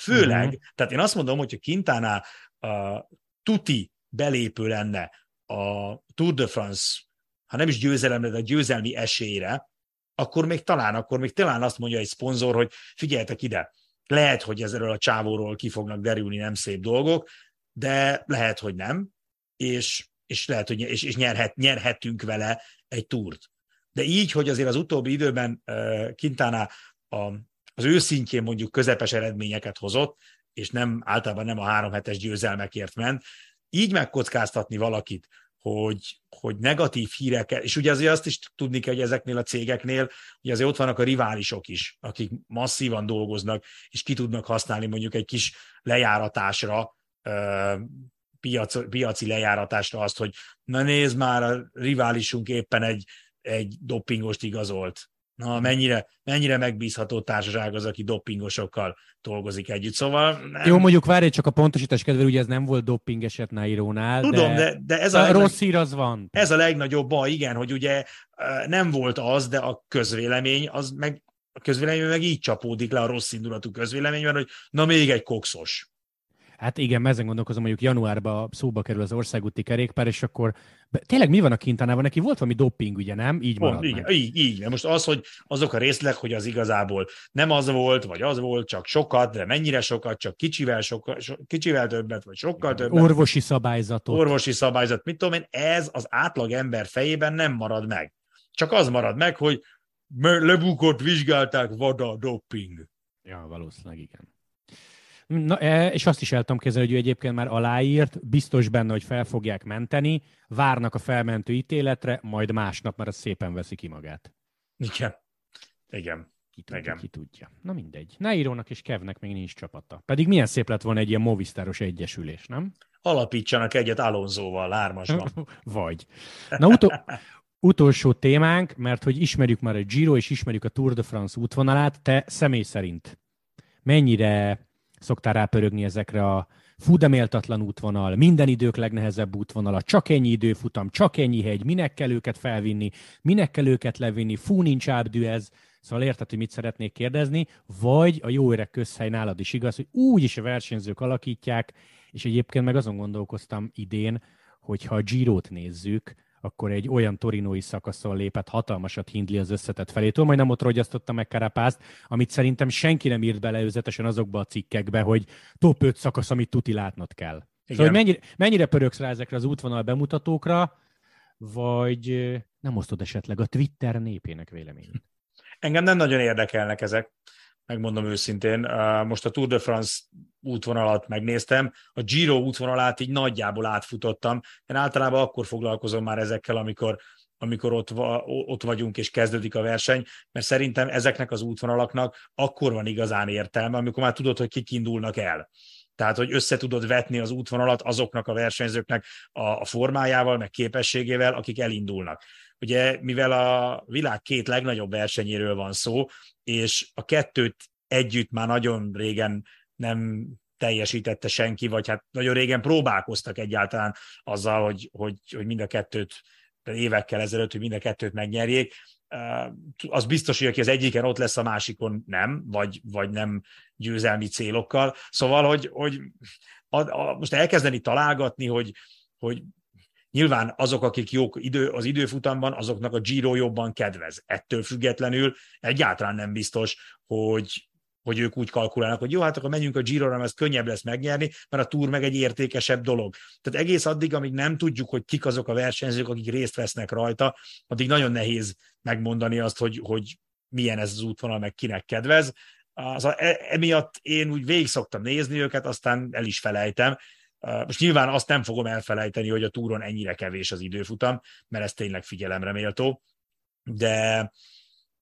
Főleg, uh-huh. tehát én azt mondom, hogy a Kintánál a tuti belépő lenne a Tour de France, ha nem is győzelemre, de a győzelmi esélyre, akkor még talán, akkor még talán azt mondja egy szponzor, hogy figyeljetek ide, lehet, hogy ezzel a csávóról ki fognak derülni nem szép dolgok, de lehet, hogy nem, és, és lehet, hogy és, és nyerhet, nyerhetünk vele egy túrt. De így, hogy azért az utóbbi időben uh, Quintana a, az őszintjén mondjuk közepes eredményeket hozott, és nem általában nem a három hetes győzelmekért ment, így megkockáztatni valakit, hogy, hogy negatív híreket, és ugye azért azt is tudni kell, hogy ezeknél a cégeknél, hogy azért ott vannak a riválisok is, akik masszívan dolgoznak, és ki tudnak használni mondjuk egy kis lejáratásra, piac, piaci lejáratásra azt, hogy na nézd már, a riválisunk éppen egy, egy doppingost igazolt. Na, mennyire, mennyire megbízható társaság az, aki doppingosokkal dolgozik együtt. Szóval... Nem... Jó, mondjuk várj csak a pontosítás kedvéért, ugye ez nem volt dopping eset Nairónál. Tudom, de, de, de ez a, a legnagyobb, rossz hír az van. Ez a legnagyobb baj, igen, hogy ugye nem volt az, de a közvélemény az meg a közvélemény meg így csapódik le a rossz indulatú közvéleményben, hogy na még egy kokszos. Hát igen, ezen gondolkozom, mondjuk januárban szóba kerül az országúti kerékpár, és akkor tényleg mi van a Kintanában? Neki volt valami doping, ugye nem? Így van. így, így, így. Most az, hogy azok a részleg, hogy az igazából nem az volt, vagy az volt, csak sokat, de mennyire sokat, csak kicsivel, sokat, so, kicsivel többet, vagy sokkal többet. Orvosi szabályzatot. Orvosi szabályzat. Mit tudom én, ez az átlag ember fejében nem marad meg. Csak az marad meg, hogy lebukott vizsgálták, vada, doping. Ja, valószínűleg igen. Na, e, és azt is el tudom kezdeni, hogy ő egyébként már aláírt, biztos benne, hogy fel fogják menteni, várnak a felmentő ítéletre, majd másnap már az szépen veszi ki magát. Igen. Igen. Ki tudja, Igen. ki tudja. Na mindegy. Naírónak és Kevnek még nincs csapata. Pedig milyen szép lett volna egy ilyen Movistaros egyesülés, nem? Alapítsanak egyet Alonzóval, lármasban. Vagy. Na utol, utolsó témánk, mert hogy ismerjük már a Giro, és ismerjük a Tour de France útvonalát, te személy szerint mennyire szoktál rápörögni ezekre a fú, de méltatlan útvonal, minden idők legnehezebb útvonala, csak ennyi időfutam, csak ennyi hegy, minek kell őket felvinni, minek kell őket levinni, fú, nincs ábdű ez, Szóval érted, hogy mit szeretnék kérdezni, vagy a jó öreg közhely nálad is igaz, hogy úgy is a versenyzők alakítják, és egyébként meg azon gondolkoztam idén, hogyha a Giro-t nézzük, akkor egy olyan torinói szakaszon lépett hatalmasat Hindli az összetett felétől, majd nem ott rogyasztotta meg Karapászt, amit szerintem senki nem írt bele őzetesen azokba a cikkekbe, hogy top 5 szakasz, amit tuti látnod kell. Igen. Szóval mennyire, mennyire pöröksz rá ezekre az útvonal bemutatókra, vagy nem osztod esetleg a Twitter népének véleményét? Engem nem nagyon érdekelnek ezek megmondom őszintén. Most a Tour de France útvonalat megnéztem, a Giro útvonalát így nagyjából átfutottam. Én általában akkor foglalkozom már ezekkel, amikor, amikor ott, ott vagyunk és kezdődik a verseny, mert szerintem ezeknek az útvonalaknak akkor van igazán értelme, amikor már tudod, hogy kik indulnak el. Tehát, hogy össze tudod vetni az útvonalat azoknak a versenyzőknek a, a formájával, meg képességével, akik elindulnak. Ugye, mivel a világ két legnagyobb versenyéről van szó, és a kettőt együtt már nagyon régen nem teljesítette senki, vagy hát nagyon régen próbálkoztak egyáltalán azzal, hogy, hogy, hogy mind a kettőt évekkel ezelőtt, hogy mind a kettőt megnyerjék. Az biztos, hogy aki az egyiken ott lesz, a másikon nem, vagy, vagy nem győzelmi célokkal. Szóval, hogy, hogy a, a, most elkezdeni találgatni, hogy, hogy Nyilván azok, akik jók idő, az időfutamban, azoknak a Giro jobban kedvez. Ettől függetlenül egyáltalán nem biztos, hogy, hogy ők úgy kalkulálnak, hogy jó, hát akkor menjünk a Giro-ra, mert ez könnyebb lesz megnyerni, mert a Tour meg egy értékesebb dolog. Tehát egész addig, amíg nem tudjuk, hogy kik azok a versenyzők, akik részt vesznek rajta, addig nagyon nehéz megmondani azt, hogy, hogy milyen ez az útvonal, meg kinek kedvez. Az e, emiatt én úgy végig szoktam nézni őket, aztán el is felejtem, most nyilván azt nem fogom elfelejteni, hogy a túron ennyire kevés az időfutam, mert ez tényleg figyelemre méltó, de,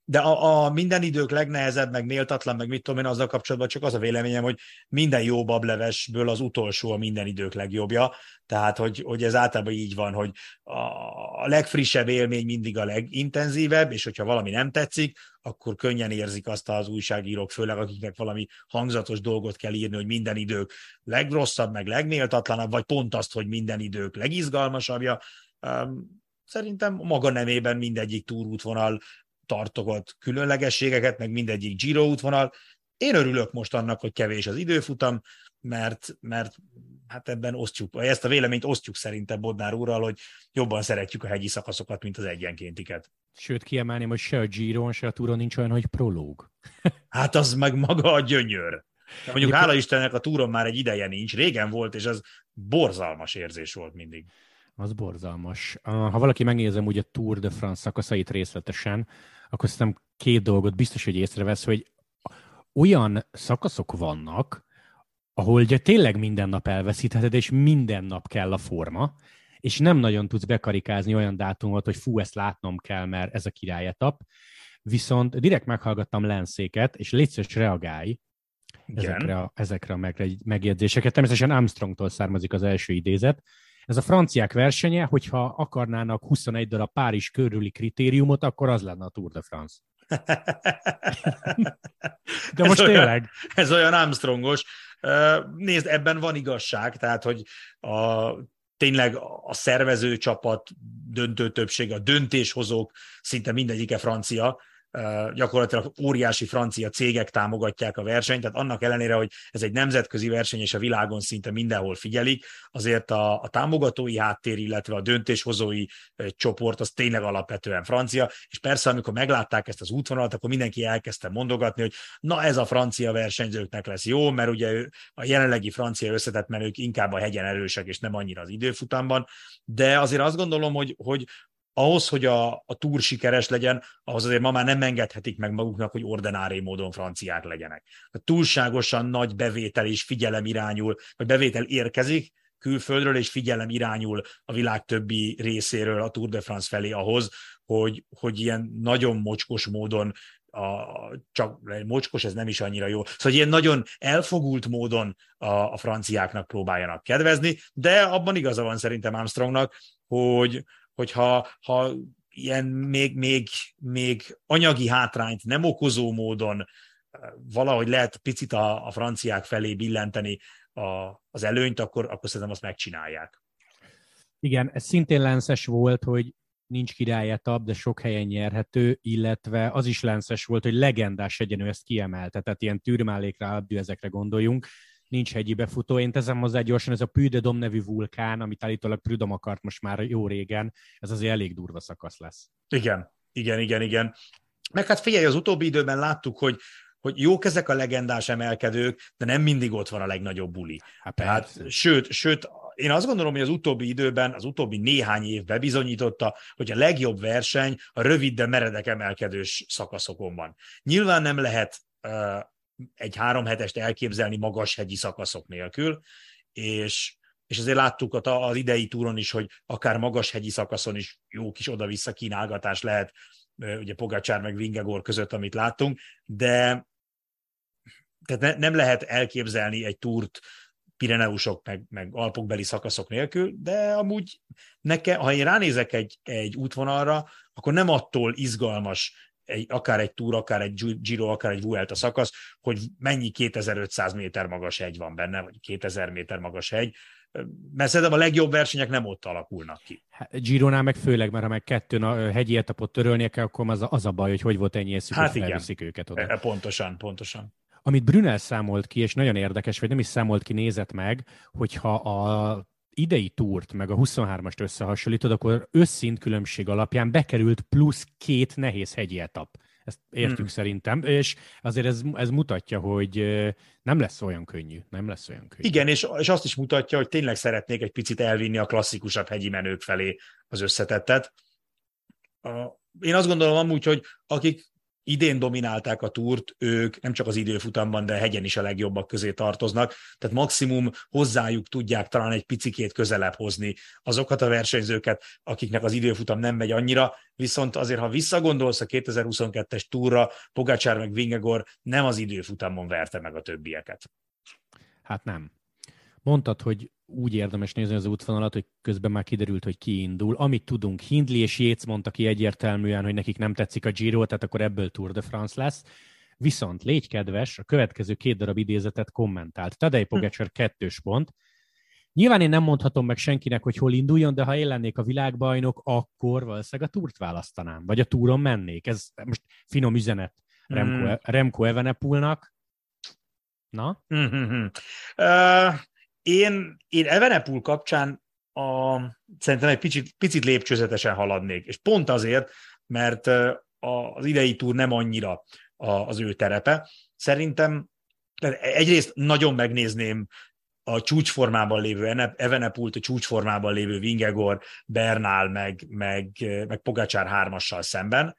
de a, a minden idők legnehezebb, meg méltatlan, meg mit tudom én, azzal kapcsolatban csak az a véleményem, hogy minden jó bablevesből az utolsó a minden idők legjobbja, tehát hogy, hogy ez általában így van, hogy a legfrissebb élmény mindig a legintenzívebb, és hogyha valami nem tetszik, akkor könnyen érzik azt az újságírók, főleg akiknek valami hangzatos dolgot kell írni, hogy minden idők legrosszabb, meg legméltatlanabb, vagy pont azt, hogy minden idők legizgalmasabbja. Szerintem maga nemében mindegyik túrútvonal tartogat különlegességeket, meg mindegyik Giro útvonal. Én örülök most annak, hogy kevés az időfutam, mert, mert hát ebben osztjuk, ezt a véleményt osztjuk szerintem Bodnár úrral, hogy jobban szeretjük a hegyi szakaszokat, mint az egyenkéntiket. Sőt, kiemelném, hogy se a Giron, se a Touron nincs olyan, hogy prológ. hát az meg maga a gyönyör. Mondjuk hála Istennek a túron már egy ideje nincs, régen volt, és az borzalmas érzés volt mindig. Az borzalmas. Ha valaki megnézem úgy a Tour de France szakaszait részletesen, akkor szerintem két dolgot biztos, hogy észrevesz, hogy olyan szakaszok vannak, ahol ugye tényleg minden nap elveszítheted, és minden nap kell a forma, és nem nagyon tudsz bekarikázni olyan dátumot, hogy fú, ezt látnom kell, mert ez a királyetap. Viszont direkt meghallgattam Lenszéket, és légy reagálj ezekre a, ezekre a megjegyzéseket. Természetesen Armstrongtól származik az első idézet. Ez a franciák versenye, hogyha akarnának 21 darab Párizs körüli kritériumot, akkor az lenne a Tour de France. De most ez tényleg. Olyan, ez olyan Armstrongos. Nézd, ebben van igazság, tehát, hogy a, tényleg a szervező csapat döntő többség, a döntéshozók szinte mindegyike francia, gyakorlatilag óriási francia cégek támogatják a versenyt, tehát annak ellenére, hogy ez egy nemzetközi verseny, és a világon szinte mindenhol figyelik, azért a, a támogatói háttér, illetve a döntéshozói csoport az tényleg alapvetően francia, és persze, amikor meglátták ezt az útvonalat, akkor mindenki elkezdte mondogatni, hogy na ez a francia versenyzőknek lesz jó, mert ugye a jelenlegi francia összetett menők inkább a hegyen erősek, és nem annyira az időfutamban, de azért azt gondolom, hogy, hogy ahhoz, hogy a, a túr sikeres legyen, ahhoz azért ma már nem engedhetik meg maguknak, hogy ordinári módon franciák legyenek. A túlságosan nagy bevétel és figyelem irányul, vagy bevétel érkezik külföldről, és figyelem irányul a világ többi részéről a Tour de France felé ahhoz, hogy, hogy ilyen nagyon mocskos módon a, csak mocskos, ez nem is annyira jó. Szóval ilyen nagyon elfogult módon a, a franciáknak próbáljanak kedvezni, de abban igaza van szerintem Armstrongnak, hogy, hogyha ha ilyen még, még, még anyagi hátrányt nem okozó módon eh, valahogy lehet picit a, a franciák felé billenteni a, az előnyt, akkor, akkor szerintem azt megcsinálják. Igen, ez szintén lenszes volt, hogy nincs királyetabb, de sok helyen nyerhető, illetve az is lenszes volt, hogy legendás egyenő ezt kiemelte, tehát ilyen tűrmálékra, ezekre gondoljunk, nincs hegyi befutó. Én teszem hozzá gyorsan, ez a Puy Dom nevű vulkán, amit állítólag Prudom akart most már jó régen, ez azért elég durva szakasz lesz. Igen, igen, igen, igen. Meg hát figyelj, az utóbbi időben láttuk, hogy hogy jók ezek a legendás emelkedők, de nem mindig ott van a legnagyobb buli. Hát, Tehát, sőt, sőt, én azt gondolom, hogy az utóbbi időben, az utóbbi néhány év bebizonyította, hogy a legjobb verseny a rövid, de meredek emelkedős szakaszokon van. Nyilván nem lehet egy három hetest elképzelni magas hegyi szakaszok nélkül, és, és azért láttuk az idei túron is, hogy akár magas hegyi szakaszon is jó kis oda-vissza kínálgatás lehet, ugye Pogacsár meg Vingegor között, amit láttunk, de tehát ne, nem lehet elképzelni egy túrt Pireneusok meg, meg Alpokbeli szakaszok nélkül, de amúgy nekem, ha én ránézek egy, egy útvonalra, akkor nem attól izgalmas egy, akár egy túr, akár egy Giro, akár egy Vuelta szakasz, hogy mennyi 2500 méter magas hegy van benne, vagy 2000 méter magas hegy, mert szerintem a legjobb versenyek nem ott alakulnak ki. Hát, Gironál meg főleg, mert ha meg kettőn a hegyi etapot törölnie kell, akkor az a, az a baj, hogy hogy volt ennyi eszük, hát igen. őket oda. E, pontosan, pontosan. Amit Brunel számolt ki, és nagyon érdekes, vagy nem is számolt ki, nézett meg, hogyha a idei túrt, meg a 23-ast összehasonlítod, akkor összint különbség alapján bekerült plusz két nehéz hegyi etap. Ezt értjük hmm. szerintem, és azért ez, ez mutatja, hogy nem lesz olyan könnyű. Nem lesz olyan könnyű. Igen, és, és azt is mutatja, hogy tényleg szeretnék egy picit elvinni a klasszikusabb hegyi menők felé az összetettet. Én azt gondolom amúgy, hogy akik idén dominálták a túrt, ők nem csak az időfutamban, de hegyen is a legjobbak közé tartoznak, tehát maximum hozzájuk tudják talán egy picikét közelebb hozni azokat a versenyzőket, akiknek az időfutam nem megy annyira, viszont azért, ha visszagondolsz a 2022-es túra, Pogacsár meg Vingegor nem az időfutamon verte meg a többieket. Hát nem. Mondtad, hogy úgy érdemes nézni az útvonalat, hogy közben már kiderült, hogy ki indul. Amit tudunk, Hindley és Jéz mondta ki egyértelműen, hogy nekik nem tetszik a Giro, tehát akkor ebből Tour de France lesz. Viszont légy kedves, a következő két darab idézetet kommentált. Tadej Pogacar hm. kettős pont. Nyilván én nem mondhatom meg senkinek, hogy hol induljon, de ha én lennék a világbajnok, akkor valószínűleg a túrt választanám, vagy a túron mennék. Ez most finom üzenet Remco, mm. Remco Evenepulnak. Na? Mm-hmm. Uh, én, én Evenepul kapcsán a, szerintem egy picit, picit lépcsőzetesen haladnék, és pont azért, mert az idei túr nem annyira az ő terepe. Szerintem egyrészt nagyon megnézném a csúcsformában lévő Evenepult, a csúcsformában lévő Vingegor, Bernál, meg, meg, meg Pogacsár hármassal szemben,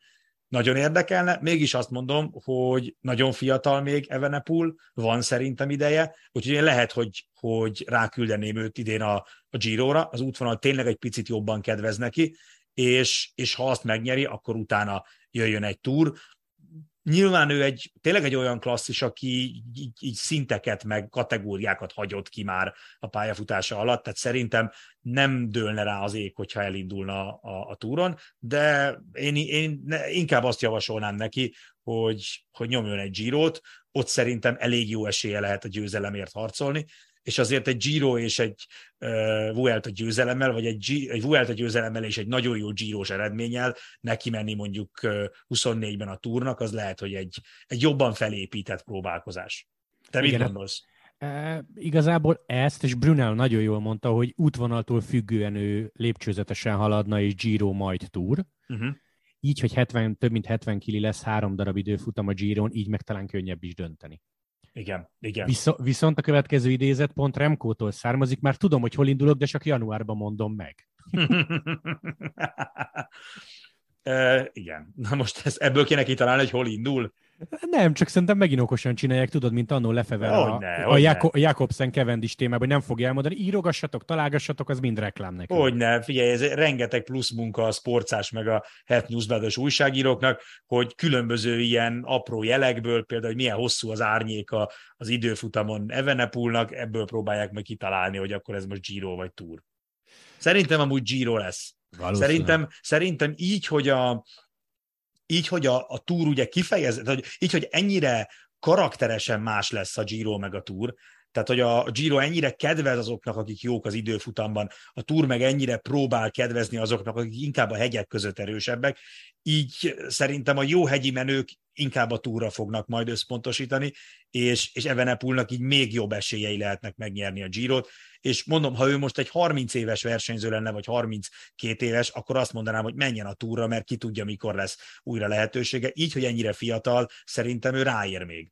nagyon érdekelne, mégis azt mondom, hogy nagyon fiatal még Evenepul, van szerintem ideje, úgyhogy én lehet, hogy, hogy ráküldeném őt idén a, a Giro-ra, az útvonal tényleg egy picit jobban kedvez neki, és, és ha azt megnyeri, akkor utána jöjjön egy túr. Nyilván ő egy, tényleg egy olyan klasszis, aki így, így szinteket meg kategóriákat hagyott ki már a pályafutása alatt, tehát szerintem nem dőlne rá az ég, hogyha elindulna a, a túron, de én, én inkább azt javasolnám neki, hogy, hogy nyomjon egy Girot, ott szerintem elég jó esélye lehet a győzelemért harcolni, és azért egy Giro és egy uh, Vuelta győzelemmel, vagy egy, G- egy Vuelta győzelemmel és egy nagyon jó Giros eredménnyel neki menni mondjuk uh, 24-ben a túrnak, az lehet, hogy egy, egy jobban felépített próbálkozás. Te Igen, mit gondolsz? E, igazából ezt, és Brunel nagyon jól mondta, hogy útvonaltól függően ő lépcsőzetesen haladna, és Giro majd túr. Uh-huh. Így, hogy 70, több mint 70 kili lesz három darab időfutam a Giron, így meg talán könnyebb is dönteni. Igen, igen. Visz- viszont a következő idézet pont Remkótól származik, már tudom, hogy hol indulok, de csak januárban mondom meg. e, igen. Na most ez, ebből kéne kitalálni, hogy hol indul. Nem, csak szerintem megint okosan csinálják, tudod, mint annó lefevel a, ne, a, Jakob, Jakobsen Cavendish témában, hogy nem fogja elmondani, írogassatok, találgassatok, az mind reklám neki. Hogyne, figyelj, ez rengeteg plusz munka a sportszás meg a Het Newsblados újságíróknak, hogy különböző ilyen apró jelekből, például, hogy milyen hosszú az árnyéka az időfutamon Evenepulnak, ebből próbálják meg kitalálni, hogy akkor ez most Giro vagy Tour. Szerintem amúgy Giro lesz. Szerintem, szerintem így, hogy a, így, hogy a, a túr ugye kifejez, hogy így, hogy ennyire karakteresen más lesz a Giro meg a túr, tehát, hogy a Giro ennyire kedvez azoknak, akik jók az időfutamban, a Tour meg ennyire próbál kedvezni azoknak, akik inkább a hegyek között erősebbek, így szerintem a jó hegyi menők inkább a túra fognak majd összpontosítani, és, és Evenepulnak így még jobb esélyei lehetnek megnyerni a Girot, és mondom, ha ő most egy 30 éves versenyző lenne, vagy 32 éves, akkor azt mondanám, hogy menjen a túra, mert ki tudja, mikor lesz újra lehetősége. Így, hogy ennyire fiatal, szerintem ő ráér még.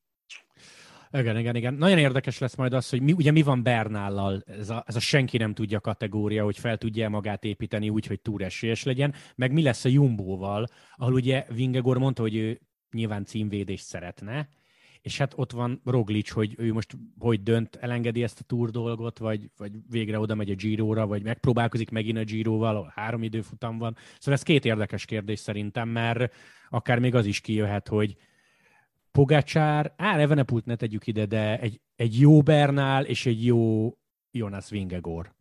Igen, igen, igen. Nagyon érdekes lesz majd az, hogy mi, ugye mi van Bernállal, ez a, ez a senki nem tudja kategória, hogy fel tudja magát építeni úgy, hogy túl esélyes legyen, meg mi lesz a Jumbóval, ahol ugye Vingegor mondta, hogy ő nyilván címvédést szeretne, és hát ott van Roglic, hogy ő most hogy dönt, elengedi ezt a túr dolgot, vagy, vagy végre oda megy a Giro-ra, vagy megpróbálkozik megint a Giro-val, három időfutam van. Szóval ez két érdekes kérdés szerintem, mert akár még az is kijöhet, hogy Pogácsár, á, Evenepult ne tegyük ide, de egy, egy jó Bernál és egy jó Jonas Vingegor.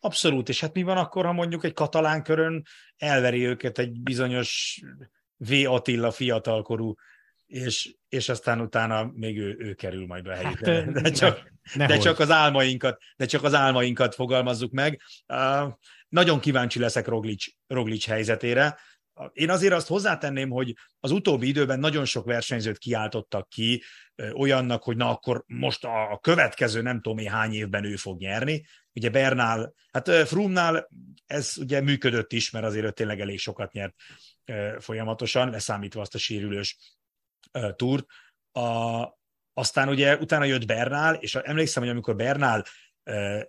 Abszolút, és hát mi van akkor, ha mondjuk egy katalán körön elveri őket egy bizonyos V. Attila fiatalkorú, és, és aztán utána még ő, ő kerül majd be helyükre. Hát, de, csak, ne, de csak az álmainkat, de csak az álmainkat fogalmazzuk meg. Uh, nagyon kíváncsi leszek Roglic, Roglic helyzetére. Én azért azt hozzátenném, hogy az utóbbi időben nagyon sok versenyzőt kiáltottak ki olyannak, hogy na akkor most a következő nem tudom én hány évben ő fog nyerni. Ugye Bernál, hát Frumnál ez ugye működött is, mert azért ő tényleg elég sokat nyert folyamatosan, leszámítva azt a sérülős túrt. A, aztán ugye utána jött Bernál, és emlékszem, hogy amikor Bernál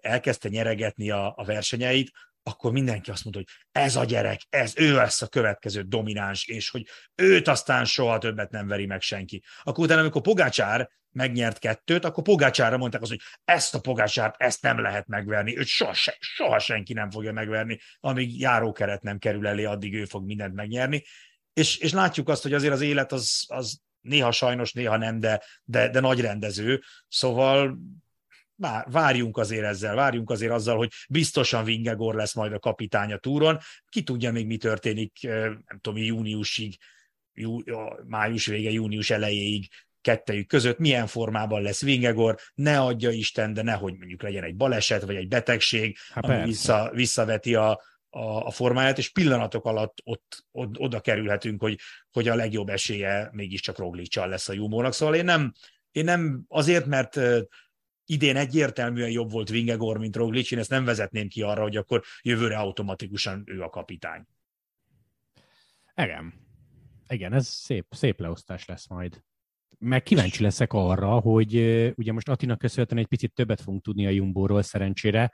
elkezdte nyeregetni a, a versenyeit, akkor mindenki azt mondta, hogy ez a gyerek, ez ő lesz a következő domináns, és hogy őt aztán soha többet nem veri meg senki. Akkor utána, amikor Pogácsár megnyert kettőt, akkor Pogácsára mondták azt, hogy ezt a Pogácsárt, ezt nem lehet megverni, őt soha, soha senki nem fogja megverni, amíg járókeret nem kerül elé, addig ő fog mindent megnyerni. És, és látjuk azt, hogy azért az élet az, az néha sajnos, néha nem, de, de, de nagy rendező, szóval várjunk azért ezzel, várjunk azért azzal, hogy biztosan Vingegor lesz majd a kapitány a túron. Ki tudja még, mi történik, nem tudom, júniusig, jú, május vége, június elejéig kettejük között, milyen formában lesz Vingegor, ne adja Isten, de nehogy mondjuk legyen egy baleset, vagy egy betegség, Há, ami vissza, visszaveti a, a, a formáját, és pillanatok alatt ott, ott oda kerülhetünk, hogy, hogy a legjobb esélye mégiscsak Roglicsal lesz a Jumónak. Szóval én nem, én nem azért, mert idén egyértelműen jobb volt Vingegor, mint Roglic, én ezt nem vezetném ki arra, hogy akkor jövőre automatikusan ő a kapitány. Igen. Igen, ez szép, szép leosztás lesz majd. Meg kíváncsi leszek arra, hogy ugye most Atina köszönhetően egy picit többet fogunk tudni a Jumbo-ról szerencsére,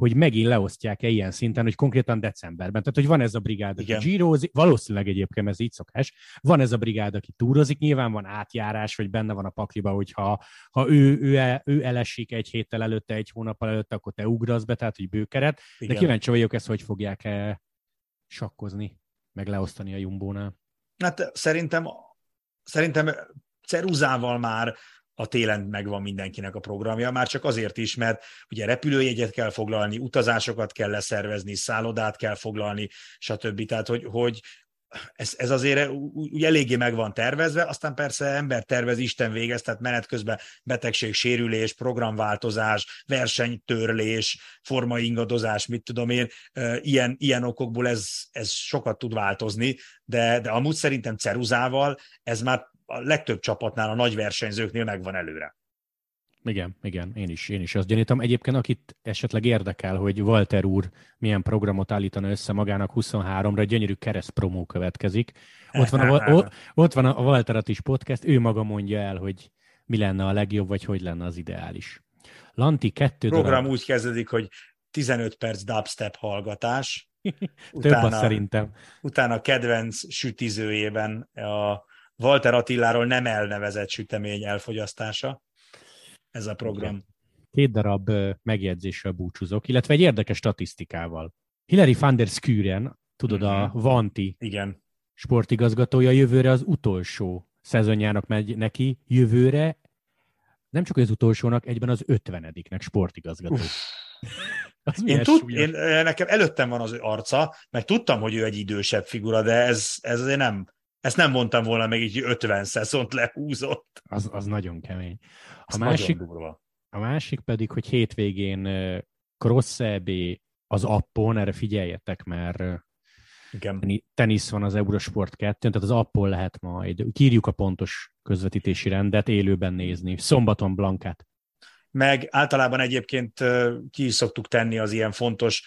hogy megint leosztják-e ilyen szinten, hogy konkrétan decemberben. Tehát, hogy van ez a brigád, aki gyírozik, valószínűleg egyébként ez így szokás, van ez a brigád, aki túrozik, nyilván van átjárás, vagy benne van a pakliba, hogyha ha ő, ő, ő, ő elesik egy héttel előtte, egy hónappal előtte, akkor te ugrasz be, tehát, hogy bőkeret. Igen. De kíváncsi vagyok ezt, hogy fogják -e sakkozni, meg leosztani a Jumbónál. Hát szerintem, szerintem ceruzával már a télen megvan mindenkinek a programja, már csak azért is, mert ugye repülőjegyet kell foglalni, utazásokat kell leszervezni, szállodát kell foglalni, stb. Tehát, hogy, hogy ez, ez azért úgy eléggé meg van tervezve, aztán persze ember tervez, Isten végez, tehát menet közben betegség, sérülés, programváltozás, versenytörlés, formaingadozás, mit tudom én, ilyen, ilyen okokból ez, ez sokat tud változni, de, de amúgy szerintem ceruzával ez már a legtöbb csapatnál, a nagy versenyzőknél megvan előre. Igen, igen, én is, én is azt gyanítom. Egyébként, akit esetleg érdekel, hogy Walter úr milyen programot állítana össze magának 23-ra, gyönyörű kereszt promó következik. Ott van a, ott van a Walter is podcast, ő maga mondja el, hogy mi lenne a legjobb, vagy hogy lenne az ideális. Lanti kettő program darab... úgy kezdődik, hogy 15 perc dubstep hallgatás. utána, Több szerintem. Utána kedvenc sütizőjében a Walter Attiláról nem elnevezett sütemény elfogyasztása ez a program. Két darab megjegyzéssel búcsúzok, illetve egy érdekes statisztikával. Hilary van der Skuren, tudod, mm-hmm. a mhm. Vanti Igen. sportigazgatója jövőre az utolsó szezonjának megy neki, jövőre nem csak az utolsónak, egyben az ötvenediknek sportigazgató. az én, tud, én, nekem előttem van az arca, meg tudtam, hogy ő egy idősebb figura, de ez, ez azért nem, ezt nem mondtam volna meg így 50 szezont lehúzott. Az, az nagyon kemény. A másik, a másik pedig, hogy hétvégén Cross EB az appon, erre figyeljetek, mert Igen. tenisz van az Eurosport 2 tehát az appon lehet majd, kírjuk a pontos közvetítési rendet, élőben nézni. Szombaton Blankát. Meg általában egyébként ki is szoktuk tenni az ilyen fontos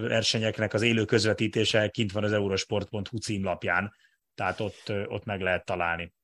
versenyeknek az élő közvetítése, kint van az eurosport.hu címlapján, tehát ott, ott meg lehet találni.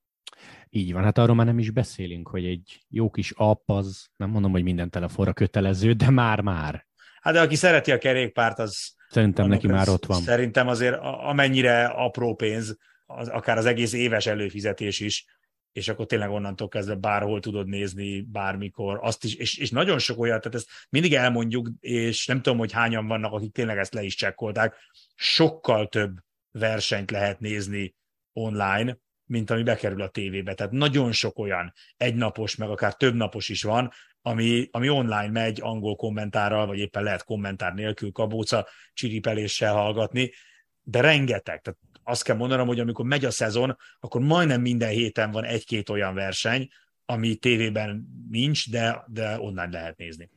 Így van, hát arról már nem is beszélünk, hogy egy jó kis app az, nem mondom, hogy minden telefonra kötelező, de már-már. Hát de aki szereti a kerékpárt, az... Szerintem neki már ott van. Szerintem azért amennyire apró pénz, az, akár az egész éves előfizetés is, és akkor tényleg onnantól kezdve bárhol tudod nézni, bármikor, azt is, és, és nagyon sok olyan, tehát ezt mindig elmondjuk, és nem tudom, hogy hányan vannak, akik tényleg ezt le is csekkolták, sokkal több versenyt lehet nézni online, mint ami bekerül a tévébe. Tehát nagyon sok olyan egynapos, meg akár több napos is van, ami, ami online megy angol kommentárral, vagy éppen lehet kommentár nélkül kabóca csiripeléssel hallgatni, de rengeteg. Tehát azt kell mondanom, hogy amikor megy a szezon, akkor majdnem minden héten van egy-két olyan verseny, ami tévében nincs, de, de online lehet nézni.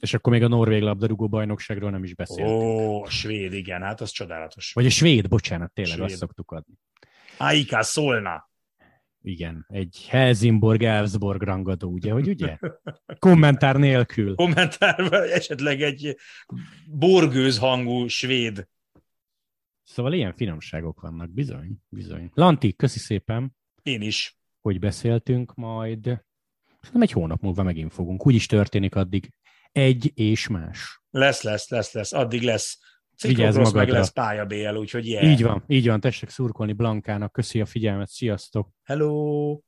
És akkor még a Norvég labdarúgó bajnokságról nem is beszéltünk. Ó, a svéd, igen, hát az csodálatos. Vagy a svéd, bocsánat, tényleg svéd. azt szoktuk adni. AIK szólna. Igen, egy Helsingborg Elfsborg rangadó, ugye, hogy ugye? Kommentár nélkül. Kommentár, esetleg egy borgőz hangú svéd. Szóval ilyen finomságok vannak, bizony, bizony. Lanti, köszi szépen. Én is. Hogy beszéltünk majd. Nem egy hónap múlva megint fogunk. Úgy is történik addig. Egy és más. Lesz, lesz, lesz, lesz. Addig lesz Vigyázz magadra. meg lesz pálya BL, úgyhogy yeah. Így van, így van, tessék szurkolni Blankának. Köszi a figyelmet, sziasztok! Hello!